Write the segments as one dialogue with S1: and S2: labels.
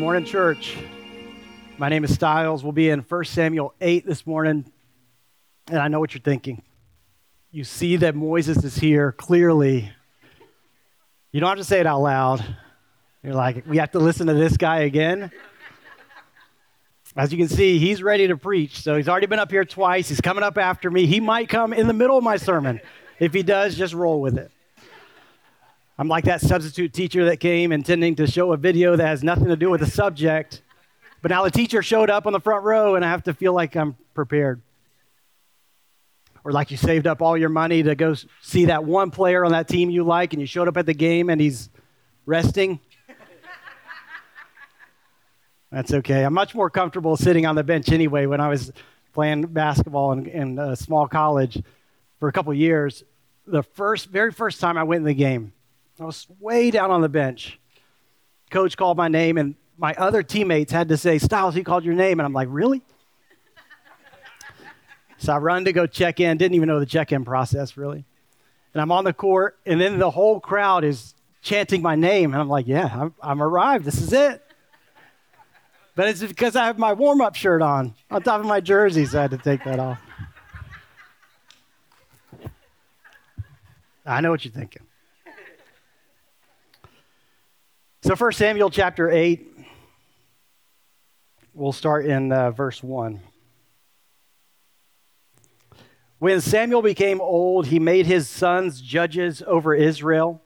S1: Morning, church. My name is Stiles. We'll be in 1 Samuel 8 this morning, and I know what you're thinking. You see that Moses is here clearly. You don't have to say it out loud. You're like, we have to listen to this guy again. As you can see, he's ready to preach. So he's already been up here twice. He's coming up after me. He might come in the middle of my sermon. If he does, just roll with it. I'm like that substitute teacher that came intending to show a video that has nothing to do with the subject, but now the teacher showed up on the front row and I have to feel like I'm prepared. Or like you saved up all your money to go see that one player on that team you like and you showed up at the game and he's resting. That's okay. I'm much more comfortable sitting on the bench anyway. When I was playing basketball in, in a small college for a couple years, the first, very first time I went in the game, I was way down on the bench. Coach called my name, and my other teammates had to say, Stiles, he called your name. And I'm like, really? so I run to go check in, didn't even know the check in process, really. And I'm on the court, and then the whole crowd is chanting my name. And I'm like, yeah, I'm, I'm arrived. This is it. But it's because I have my warm up shirt on, on top of my jersey, so I had to take that off. I know what you're thinking. So, 1 Samuel chapter 8, we'll start in uh, verse 1. When Samuel became old, he made his sons judges over Israel.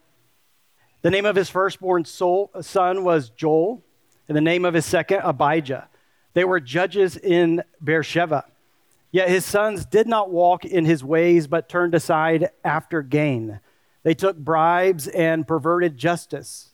S1: The name of his firstborn soul, son was Joel, and the name of his second, Abijah. They were judges in Beersheba. Yet his sons did not walk in his ways, but turned aside after gain. They took bribes and perverted justice.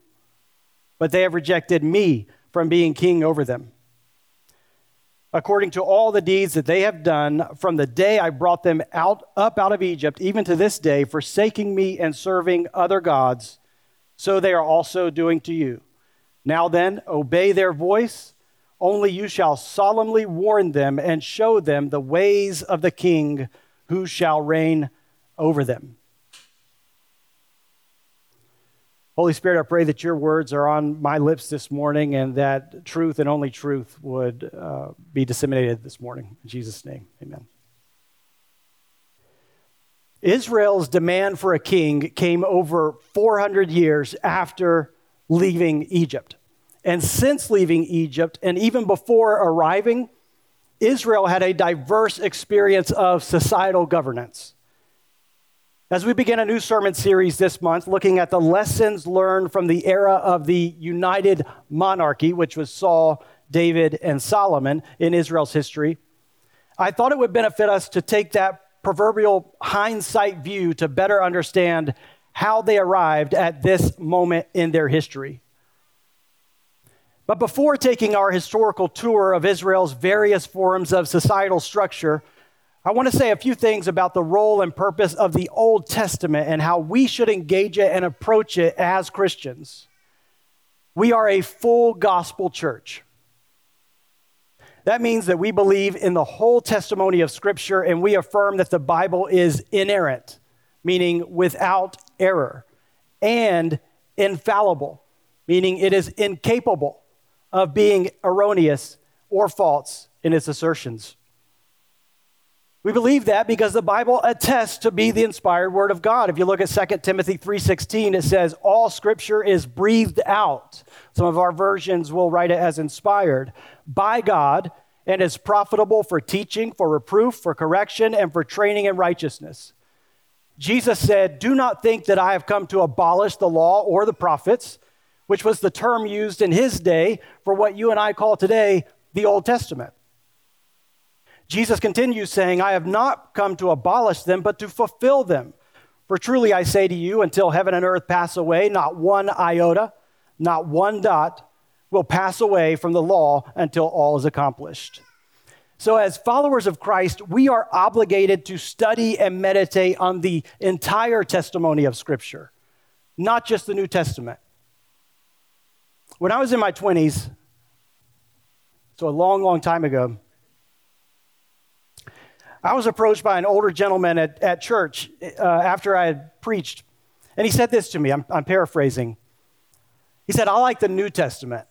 S1: but they have rejected me from being king over them. According to all the deeds that they have done from the day I brought them out up out of Egypt, even to this day, forsaking me and serving other gods, so they are also doing to you. Now then, obey their voice. Only you shall solemnly warn them and show them the ways of the king who shall reign over them. Holy Spirit, I pray that your words are on my lips this morning and that truth and only truth would uh, be disseminated this morning. In Jesus' name, amen. Israel's demand for a king came over 400 years after leaving Egypt. And since leaving Egypt, and even before arriving, Israel had a diverse experience of societal governance. As we begin a new sermon series this month, looking at the lessons learned from the era of the united monarchy, which was Saul, David, and Solomon in Israel's history, I thought it would benefit us to take that proverbial hindsight view to better understand how they arrived at this moment in their history. But before taking our historical tour of Israel's various forms of societal structure, I want to say a few things about the role and purpose of the Old Testament and how we should engage it and approach it as Christians. We are a full gospel church. That means that we believe in the whole testimony of Scripture and we affirm that the Bible is inerrant, meaning without error, and infallible, meaning it is incapable of being erroneous or false in its assertions. We believe that because the Bible attests to be the inspired word of God. If you look at 2 Timothy 3:16, it says all scripture is breathed out. Some of our versions will write it as inspired by God and is profitable for teaching, for reproof, for correction, and for training in righteousness. Jesus said, "Do not think that I have come to abolish the law or the prophets," which was the term used in his day for what you and I call today the Old Testament. Jesus continues saying, I have not come to abolish them, but to fulfill them. For truly I say to you, until heaven and earth pass away, not one iota, not one dot will pass away from the law until all is accomplished. So, as followers of Christ, we are obligated to study and meditate on the entire testimony of Scripture, not just the New Testament. When I was in my 20s, so a long, long time ago, I was approached by an older gentleman at, at church uh, after I had preached, and he said this to me. I'm, I'm paraphrasing. He said, I like the New Testament.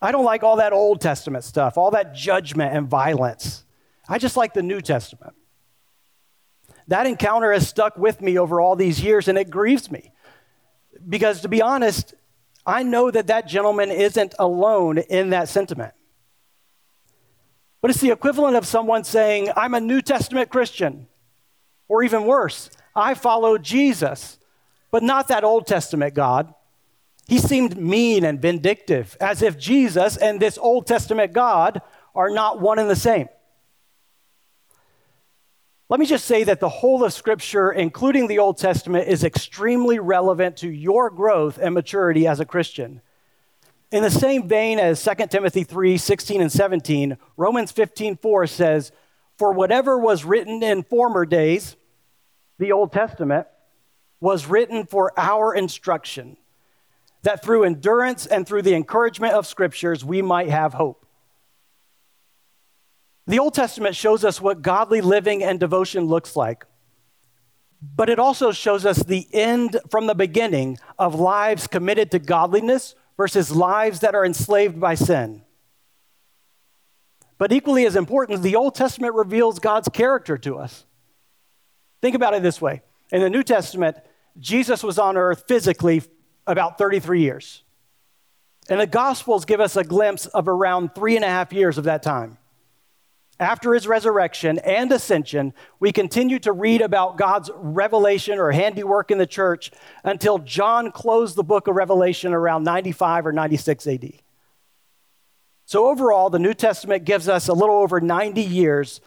S1: I don't like all that Old Testament stuff, all that judgment and violence. I just like the New Testament. That encounter has stuck with me over all these years, and it grieves me. Because to be honest, I know that that gentleman isn't alone in that sentiment. But it's the equivalent of someone saying, I'm a New Testament Christian. Or even worse, I follow Jesus, but not that Old Testament God. He seemed mean and vindictive, as if Jesus and this Old Testament God are not one and the same. Let me just say that the whole of Scripture, including the Old Testament, is extremely relevant to your growth and maturity as a Christian. In the same vein as 2 Timothy 3 16 and 17, Romans 15 4 says, For whatever was written in former days, the Old Testament, was written for our instruction, that through endurance and through the encouragement of scriptures we might have hope. The Old Testament shows us what godly living and devotion looks like, but it also shows us the end from the beginning of lives committed to godliness versus lives that are enslaved by sin. But equally as important, the Old Testament reveals God's character to us. Think about it this way in the New Testament, Jesus was on earth physically about 33 years. And the Gospels give us a glimpse of around three and a half years of that time. After his resurrection and ascension, we continue to read about God's revelation or handiwork in the church until John closed the book of Revelation around 95 or 96 AD. So, overall, the New Testament gives us a little over 90 years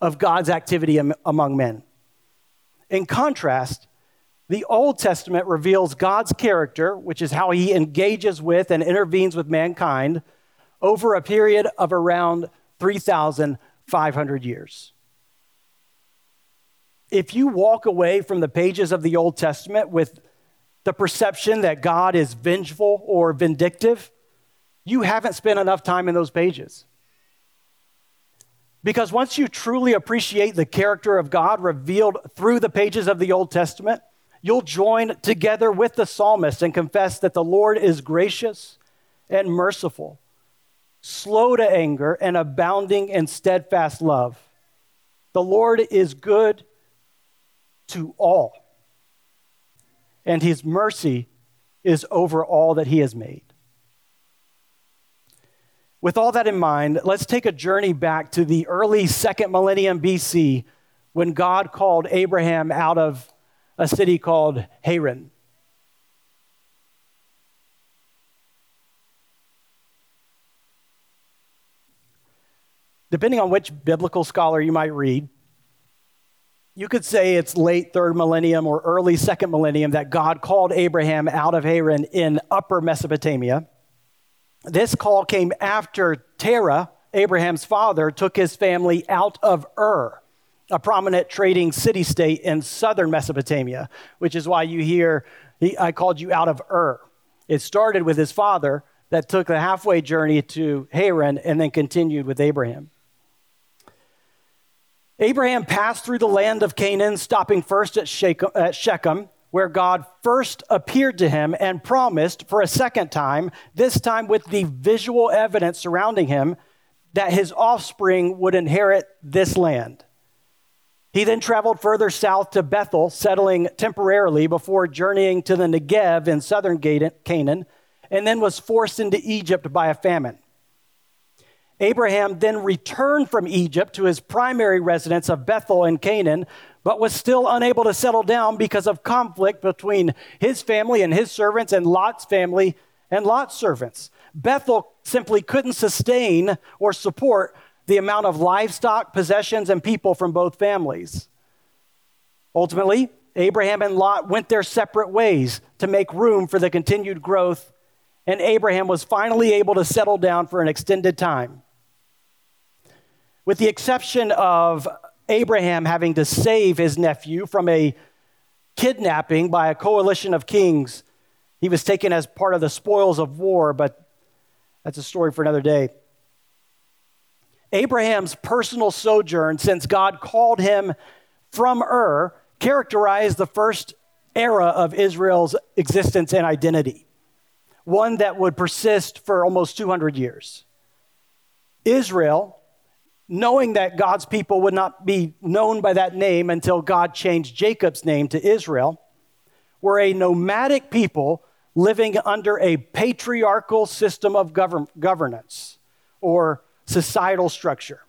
S1: of God's activity among men. In contrast, the Old Testament reveals God's character, which is how he engages with and intervenes with mankind over a period of around 3,000 500 years. If you walk away from the pages of the Old Testament with the perception that God is vengeful or vindictive, you haven't spent enough time in those pages. Because once you truly appreciate the character of God revealed through the pages of the Old Testament, you'll join together with the psalmist and confess that the Lord is gracious and merciful, slow to anger, and abounding in steadfast love. The Lord is good to all, and his mercy is over all that he has made. With all that in mind, let's take a journey back to the early second millennium BC when God called Abraham out of a city called Haran. Depending on which biblical scholar you might read, you could say it's late third millennium or early second millennium that God called Abraham out of Haran in upper Mesopotamia. This call came after Terah, Abraham's father, took his family out of Ur, a prominent trading city state in southern Mesopotamia, which is why you hear, I called you out of Ur. It started with his father that took the halfway journey to Haran and then continued with Abraham. Abraham passed through the land of Canaan, stopping first at Shechem, where God first appeared to him and promised for a second time, this time with the visual evidence surrounding him, that his offspring would inherit this land. He then traveled further south to Bethel, settling temporarily before journeying to the Negev in southern Canaan, and then was forced into Egypt by a famine. Abraham then returned from Egypt to his primary residence of Bethel in Canaan, but was still unable to settle down because of conflict between his family and his servants and Lot's family and Lot's servants. Bethel simply couldn't sustain or support the amount of livestock, possessions, and people from both families. Ultimately, Abraham and Lot went their separate ways to make room for the continued growth and Abraham was finally able to settle down for an extended time. With the exception of Abraham having to save his nephew from a kidnapping by a coalition of kings, he was taken as part of the spoils of war, but that's a story for another day. Abraham's personal sojourn since God called him from Ur characterized the first era of Israel's existence and identity, one that would persist for almost 200 years. Israel, knowing that God's people would not be known by that name until God changed Jacob's name to Israel, were a nomadic people living under a patriarchal system of govern- governance or societal structure.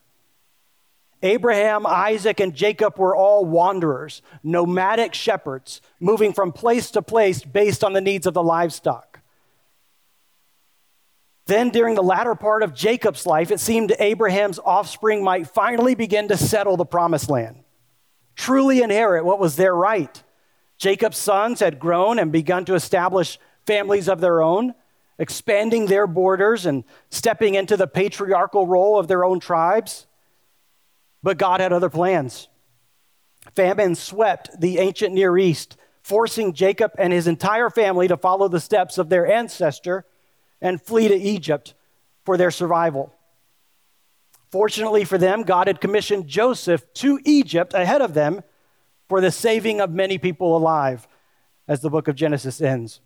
S1: Abraham, Isaac, and Jacob were all wanderers, nomadic shepherds, moving from place to place based on the needs of the livestock. Then, during the latter part of Jacob's life, it seemed Abraham's offspring might finally begin to settle the promised land, truly inherit what was their right. Jacob's sons had grown and begun to establish families of their own expanding their borders and stepping into the patriarchal role of their own tribes. But God had other plans. Famine swept the ancient Near East, forcing Jacob and his entire family to follow the steps of their ancestor and flee to Egypt for their survival. Fortunately for them, God had commissioned Joseph to Egypt ahead of them for the saving of many people alive, as the book of Genesis ends.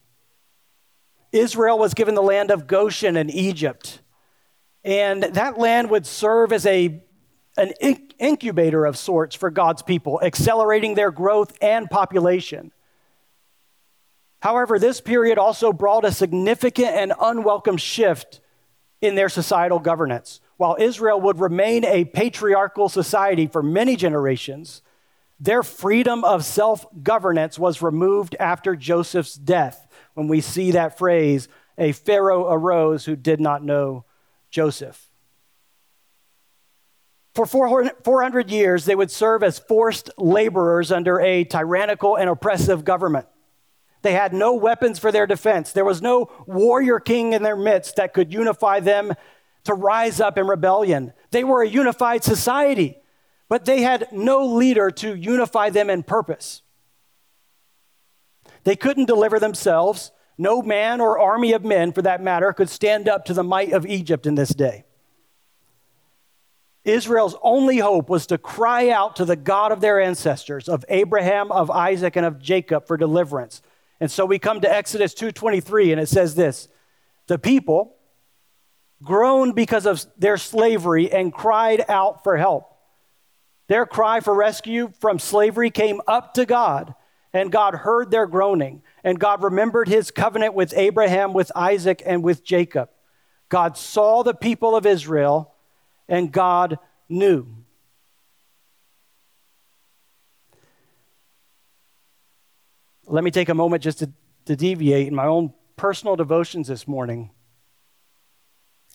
S1: Israel was given the land of Goshen in Egypt. And that land would serve as a, an incubator of sorts for God's people, accelerating their growth and population. However, this period also brought a significant and unwelcome shift in their societal governance. While Israel would remain a patriarchal society for many generations, their freedom of self governance was removed after Joseph's death when we see that phrase, a Pharaoh arose who did not know Joseph. For 400 years, they would serve as forced laborers under a tyrannical and oppressive government. They had no weapons for their defense. There was no warrior king in their midst that could unify them to rise up in rebellion. They were a unified society, but they had no leader to unify them in purpose. They couldn't deliver themselves. No man or army of men, for that matter, could stand up to the might of Egypt in this day. Israel's only hope was to cry out to the God of their ancestors, of Abraham, of Isaac, and of Jacob for deliverance. And so we come to Exodus 2:23 and it says this: The people groaned because of their slavery and cried out for help. Their cry for rescue from slavery came up to God, and God heard their groaning, and God remembered his covenant with Abraham, with Isaac, and with Jacob. God saw the people of Israel, and God knew. Let me take a moment just to, to deviate in my own personal devotions this morning.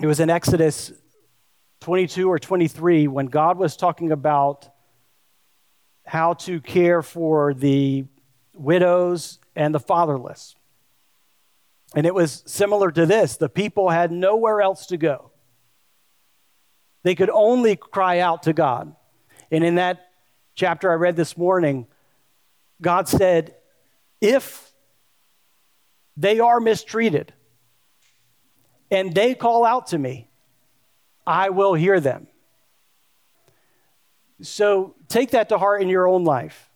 S1: It was in Exodus 22 or 23 when God was talking about how to care for the widows, and the fatherless. And it was similar to this the people had nowhere else to go. They could only cry out to God. And in that chapter I read this morning, God said, If they are mistreated and they call out to me, I will hear them. So take that to heart in your own life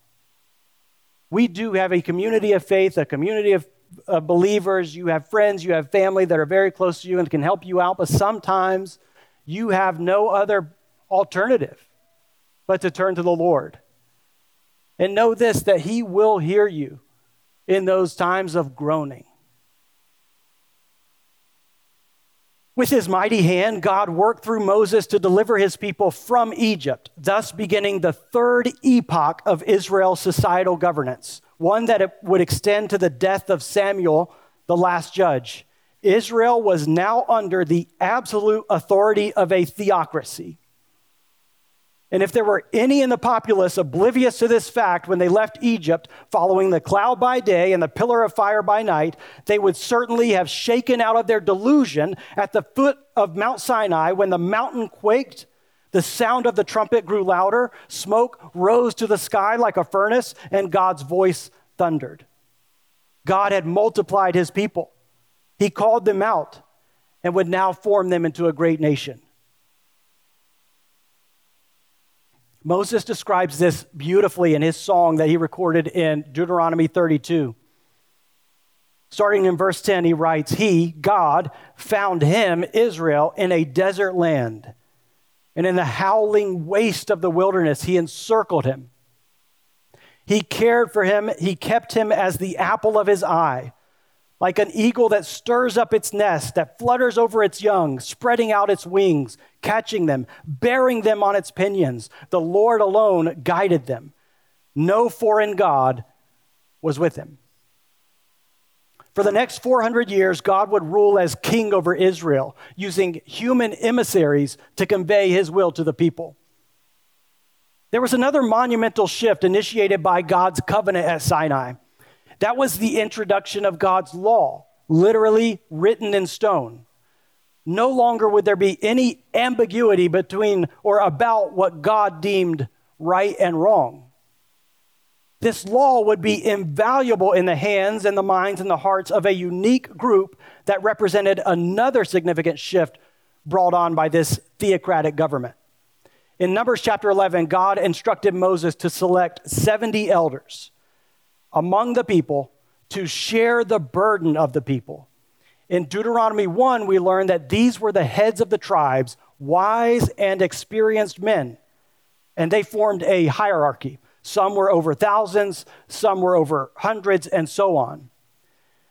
S1: we do have a community of faith, a community of, of believers. You have friends, you have family that are very close to you and can help you out, but sometimes you have no other alternative but to turn to the Lord. And know this that He will hear you in those times of groaning. With his mighty hand, God worked through Moses to deliver his people from Egypt, thus beginning the third epoch of Israel's societal governance, one that would extend to the death of Samuel, the last judge. Israel was now under the absolute authority of a theocracy. And if there were any in the populace oblivious to this fact when they left Egypt, following the cloud by day and the pillar of fire by night, they would certainly have shaken out of their delusion at the foot of Mount Sinai when the mountain quaked, the sound of the trumpet grew louder, smoke rose to the sky like a furnace, and God's voice thundered. God had multiplied his people. He called them out and would now form them into a great nation. Moses describes this beautifully in his song that he recorded in Deuteronomy 32. Starting in verse 10, he writes, He, God, found him, Israel, in a desert land. And in the howling waste of the wilderness, he encircled him. He cared for him, he kept him as the apple of his eye like an eagle that stirs up its nest, that flutters over its young, spreading out its wings, catching them, bearing them on its pinions. The Lord alone guided them. No foreign God was with him. For the next 400 years, God would rule as king over Israel, using human emissaries to convey his will to the people. There was another monumental shift initiated by God's covenant at Sinai. That was the introduction of God's law, literally written in stone. No longer would there be any ambiguity between or about what God deemed right and wrong. This law would be invaluable in the hands and the minds and the hearts of a unique group that represented another significant shift brought on by this theocratic government. In Numbers chapter 11, God instructed Moses to select 70 elders among the people to share the burden of the people. In Deuteronomy 1, we learn that these were the heads of the tribes, wise and experienced men, and they formed a hierarchy. Some were over thousands, some were over hundreds, and so on.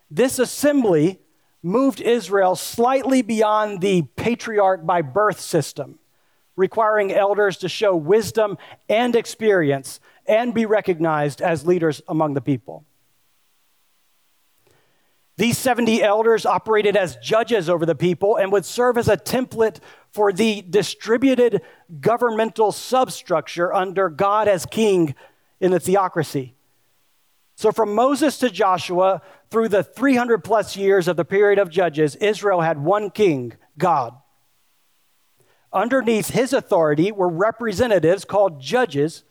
S1: This assembly moved Israel slightly beyond the patriarch by birth system, requiring elders to show wisdom and experience and be recognized as leaders among the people. These 70 elders operated as judges over the people and would serve as a template for the distributed governmental substructure under God as king in the theocracy. So, from Moses to Joshua, through the 300 plus years of the period of judges, Israel had one king, God. Underneath his authority were representatives called judges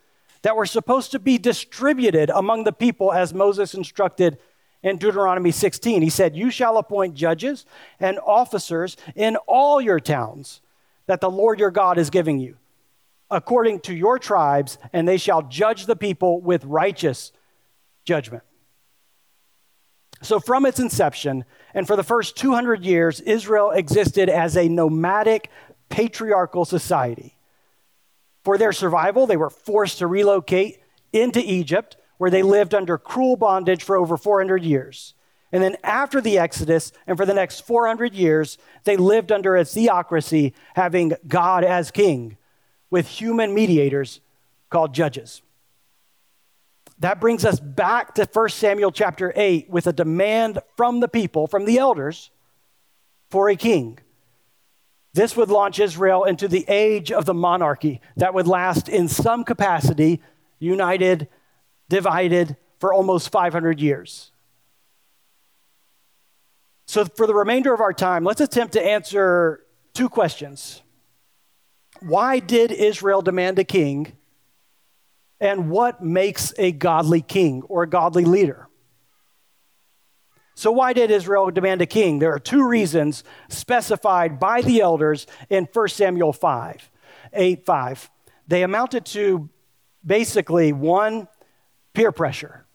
S1: that were supposed to be distributed among the people as Moses instructed in Deuteronomy 16. He said, You shall appoint judges and officers in all your towns that the Lord your God is giving you, according to your tribes, and they shall judge the people with righteous judgment. So, from its inception, and for the first 200 years, Israel existed as a nomadic patriarchal society. For their survival, they were forced to relocate into Egypt, where they lived under cruel bondage for over 400 years. And then after the Exodus, and for the next 400 years, they lived under a theocracy, having God as king, with human mediators called judges. That brings us back to 1 Samuel chapter 8 with a demand from the people, from the elders, for a king. This would launch Israel into the age of the monarchy that would last in some capacity, united, divided for almost 500 years. So, for the remainder of our time, let's attempt to answer two questions. Why did Israel demand a king? And what makes a godly king or a godly leader? So, why did Israel demand a king? There are two reasons specified by the elders in 1 Samuel 5, 8 5. They amounted to basically one, peer pressure,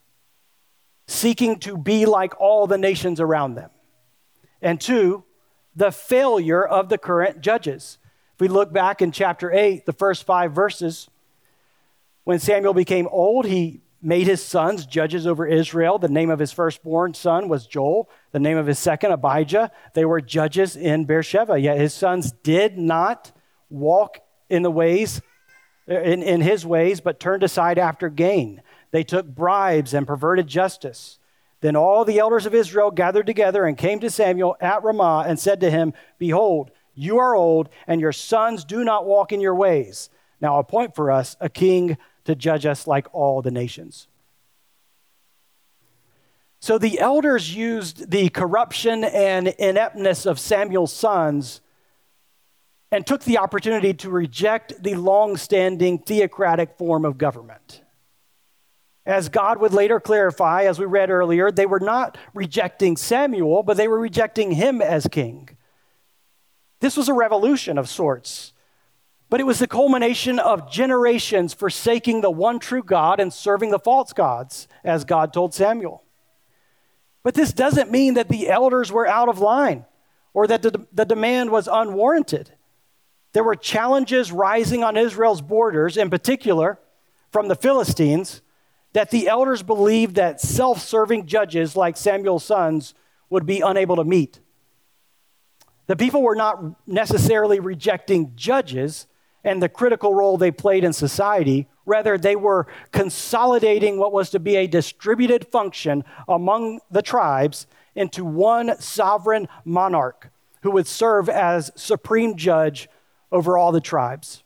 S1: seeking to be like all the nations around them, and two, the failure of the current judges. If we look back in chapter 8, the first five verses, when Samuel became old, he made his sons judges over Israel. The name of his firstborn son was Joel, the name of his second, Abijah. They were judges in Beersheba, yet his sons did not walk in the ways, in, in his ways, but turned aside after gain. They took bribes and perverted justice. Then all the elders of Israel gathered together and came to Samuel at Ramah and said to him, Behold, you are old, and your sons do not walk in your ways. now appoint for us a king to judge us like all the nations. So the elders used the corruption and ineptness of Samuel's sons and took the opportunity to reject the long standing theocratic form of government. As God would later clarify, as we read earlier, they were not rejecting Samuel, but they were rejecting him as king. This was a revolution of sorts, but it was the culmination of generations forsaking the one true God and serving the false gods, as God told Samuel. But this doesn't mean that the elders were out of line or that the, the demand was unwarranted. There were challenges rising on Israel's borders, in particular from the Philistines, that the elders believed that self serving judges like Samuel's sons would be unable to meet. The people were not necessarily rejecting judges and the critical role they played in society. Rather, they were consolidating what was to be a distributed function among the tribes into one sovereign monarch who would serve as supreme judge over all the tribes.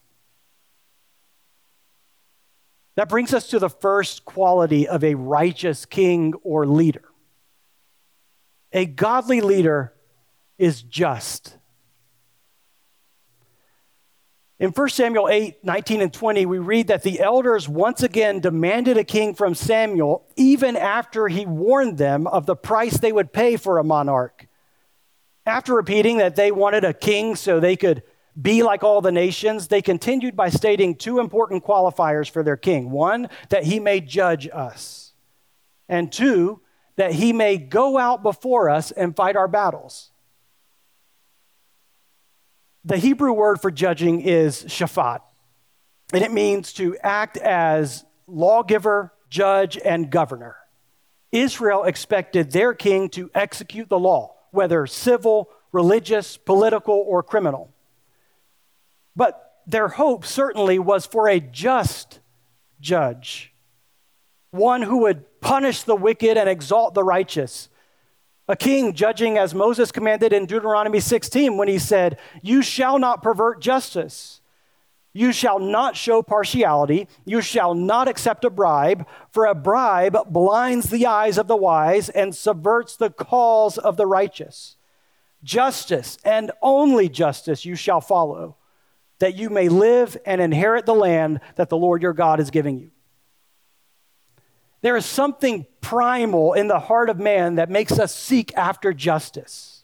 S1: That brings us to the first quality of a righteous king or leader. A godly leader is just. In 1 Samuel 8, 19 and 20, we read that the elders once again demanded a king from Samuel, even after he warned them of the price they would pay for a monarch. After repeating that they wanted a king so they could be like all the nations, they continued by stating two important qualifiers for their king one, that he may judge us, and two, that he may go out before us and fight our battles. The Hebrew word for judging is shaphat, and it means to act as lawgiver, judge, and governor. Israel expected their king to execute the law, whether civil, religious, political, or criminal. But their hope certainly was for a just judge, one who would punish the wicked and exalt the righteous. A king judging as Moses commanded in Deuteronomy 16 when he said, You shall not pervert justice. You shall not show partiality. You shall not accept a bribe, for a bribe blinds the eyes of the wise and subverts the cause of the righteous. Justice and only justice you shall follow that you may live and inherit the land that the Lord your God is giving you. There is something primal in the heart of man that makes us seek after justice.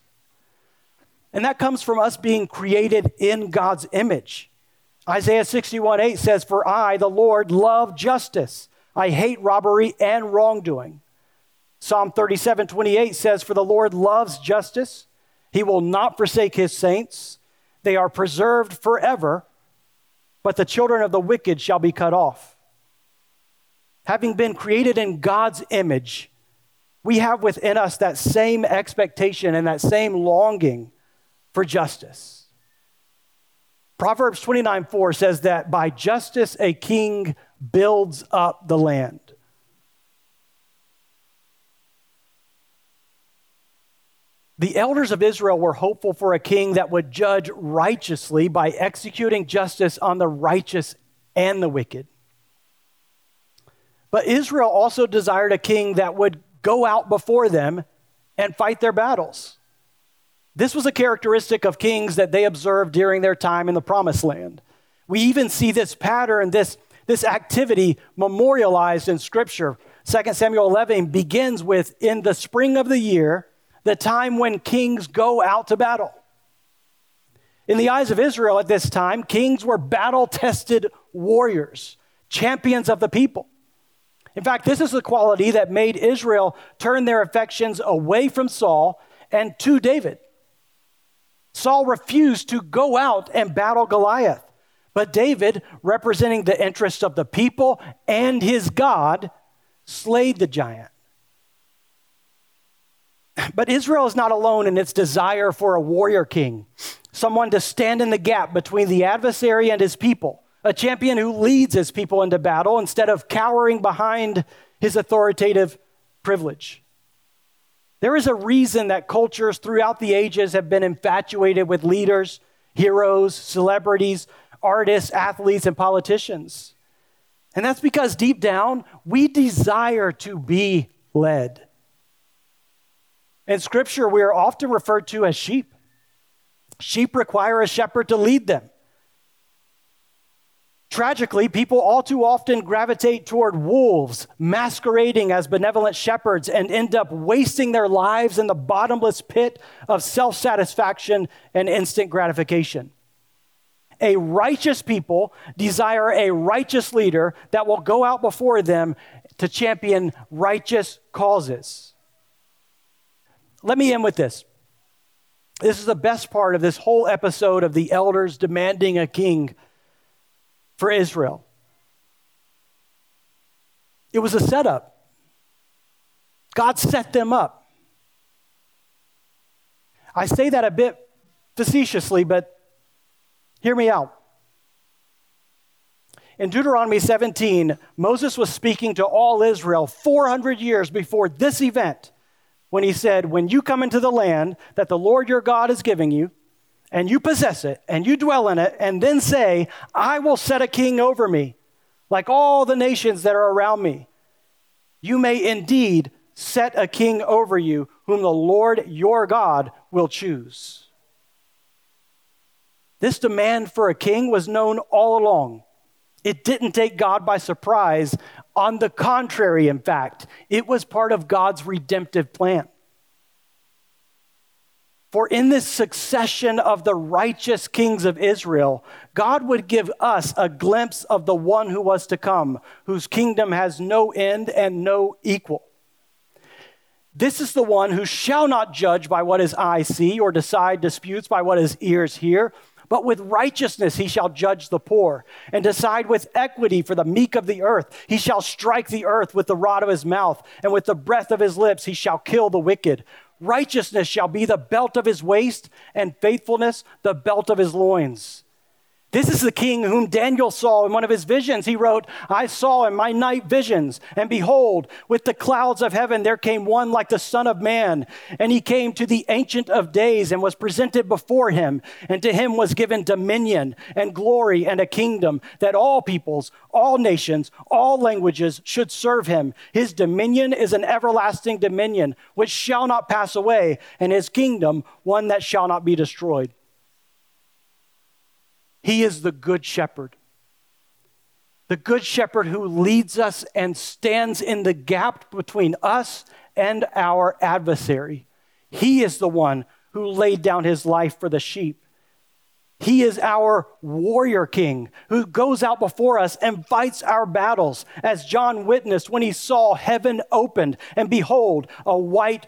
S1: And that comes from us being created in God's image. Isaiah 61 8 says, For I, the Lord, love justice. I hate robbery and wrongdoing. Psalm 37 28 says, For the Lord loves justice. He will not forsake his saints. They are preserved forever, but the children of the wicked shall be cut off. Having been created in God's image, we have within us that same expectation and that same longing for justice. Proverbs 29 4 says that by justice a king builds up the land. The elders of Israel were hopeful for a king that would judge righteously by executing justice on the righteous and the wicked. But Israel also desired a king that would go out before them and fight their battles. This was a characteristic of kings that they observed during their time in the promised land. We even see this pattern, this, this activity memorialized in Scripture. 2 Samuel 11 begins with In the spring of the year, the time when kings go out to battle. In the eyes of Israel at this time, kings were battle tested warriors, champions of the people. In fact, this is the quality that made Israel turn their affections away from Saul and to David. Saul refused to go out and battle Goliath, but David, representing the interests of the people and his God, slayed the giant. But Israel is not alone in its desire for a warrior king, someone to stand in the gap between the adversary and his people, a champion who leads his people into battle instead of cowering behind his authoritative privilege. There is a reason that cultures throughout the ages have been infatuated with leaders, heroes, celebrities, artists, athletes, and politicians. And that's because deep down, we desire to be led. In Scripture, we are often referred to as sheep. Sheep require a shepherd to lead them. Tragically, people all too often gravitate toward wolves, masquerading as benevolent shepherds, and end up wasting their lives in the bottomless pit of self satisfaction and instant gratification. A righteous people desire a righteous leader that will go out before them to champion righteous causes. Let me end with this. This is the best part of this whole episode of the elders demanding a king for Israel. It was a setup. God set them up. I say that a bit facetiously, but hear me out. In Deuteronomy 17, Moses was speaking to all Israel 400 years before this event when he said, When you come into the land that the Lord your God is giving you, and you possess it and you dwell in it, and then say, I will set a king over me, like all the nations that are around me. You may indeed set a king over you, whom the Lord your God will choose. This demand for a king was known all along. It didn't take God by surprise. On the contrary, in fact, it was part of God's redemptive plan. For in this succession of the righteous kings of Israel, God would give us a glimpse of the one who was to come, whose kingdom has no end and no equal. This is the one who shall not judge by what his eyes see or decide disputes by what his ears hear, but with righteousness he shall judge the poor and decide with equity for the meek of the earth. He shall strike the earth with the rod of his mouth, and with the breath of his lips he shall kill the wicked. Righteousness shall be the belt of his waist, and faithfulness the belt of his loins. This is the king whom Daniel saw in one of his visions. He wrote, I saw in my night visions, and behold, with the clouds of heaven there came one like the Son of Man. And he came to the Ancient of Days and was presented before him. And to him was given dominion and glory and a kingdom that all peoples, all nations, all languages should serve him. His dominion is an everlasting dominion which shall not pass away, and his kingdom one that shall not be destroyed. He is the good shepherd. The good shepherd who leads us and stands in the gap between us and our adversary. He is the one who laid down his life for the sheep. He is our warrior king who goes out before us and fights our battles, as John witnessed when he saw heaven opened and behold, a white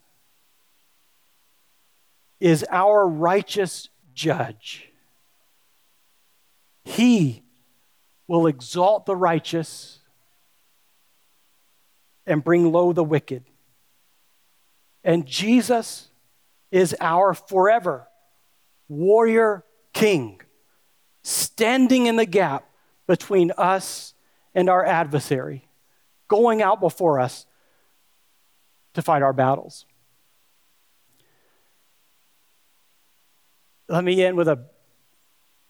S1: is our righteous judge. He will exalt the righteous and bring low the wicked. And Jesus is our forever warrior king, standing in the gap between us and our adversary, going out before us to fight our battles. Let me end with a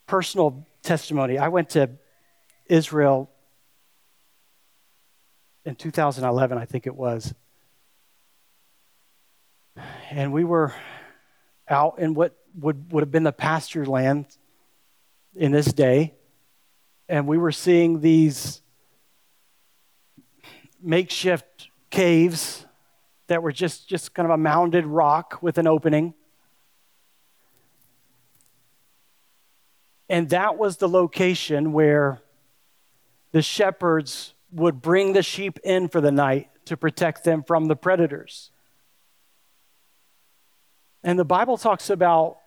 S1: personal testimony. I went to Israel in 2011, I think it was. And we were out in what would, would have been the pasture land in this day. And we were seeing these makeshift caves that were just, just kind of a mounded rock with an opening. And that was the location where the shepherds would bring the sheep in for the night to protect them from the predators. And the Bible talks about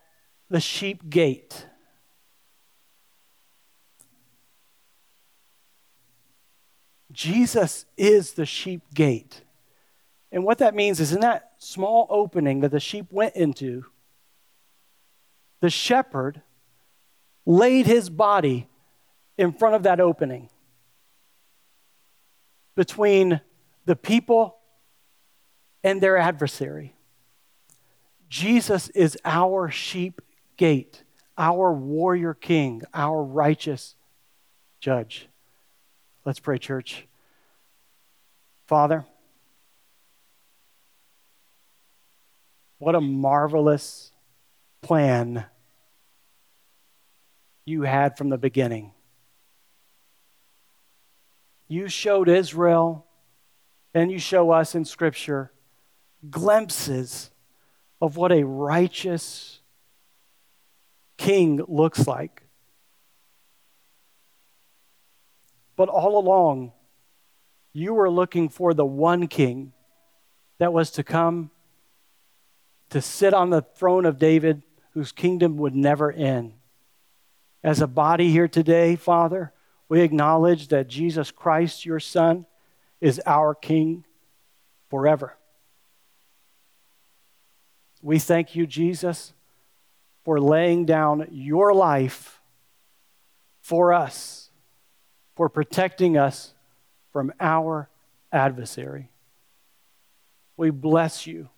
S1: the sheep gate. Jesus is the sheep gate. And what that means is in that small opening that the sheep went into, the shepherd laid his body in front of that opening between the people and their adversary. Jesus is our sheep gate, our warrior king, our righteous judge. Let's pray, church. Father, what a marvelous plan you had from the beginning. You showed Israel and you show us in Scripture glimpses of what a righteous king looks like. But all along, you were looking for the one king that was to come to sit on the throne of David, whose kingdom would never end. As a body here today, Father, we acknowledge that Jesus Christ, your Son, is our King forever. We thank you, Jesus, for laying down your life for us for protecting us from our adversary. We bless you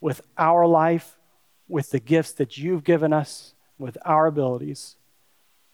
S1: with our life, with the gifts that you've given us, with our abilities.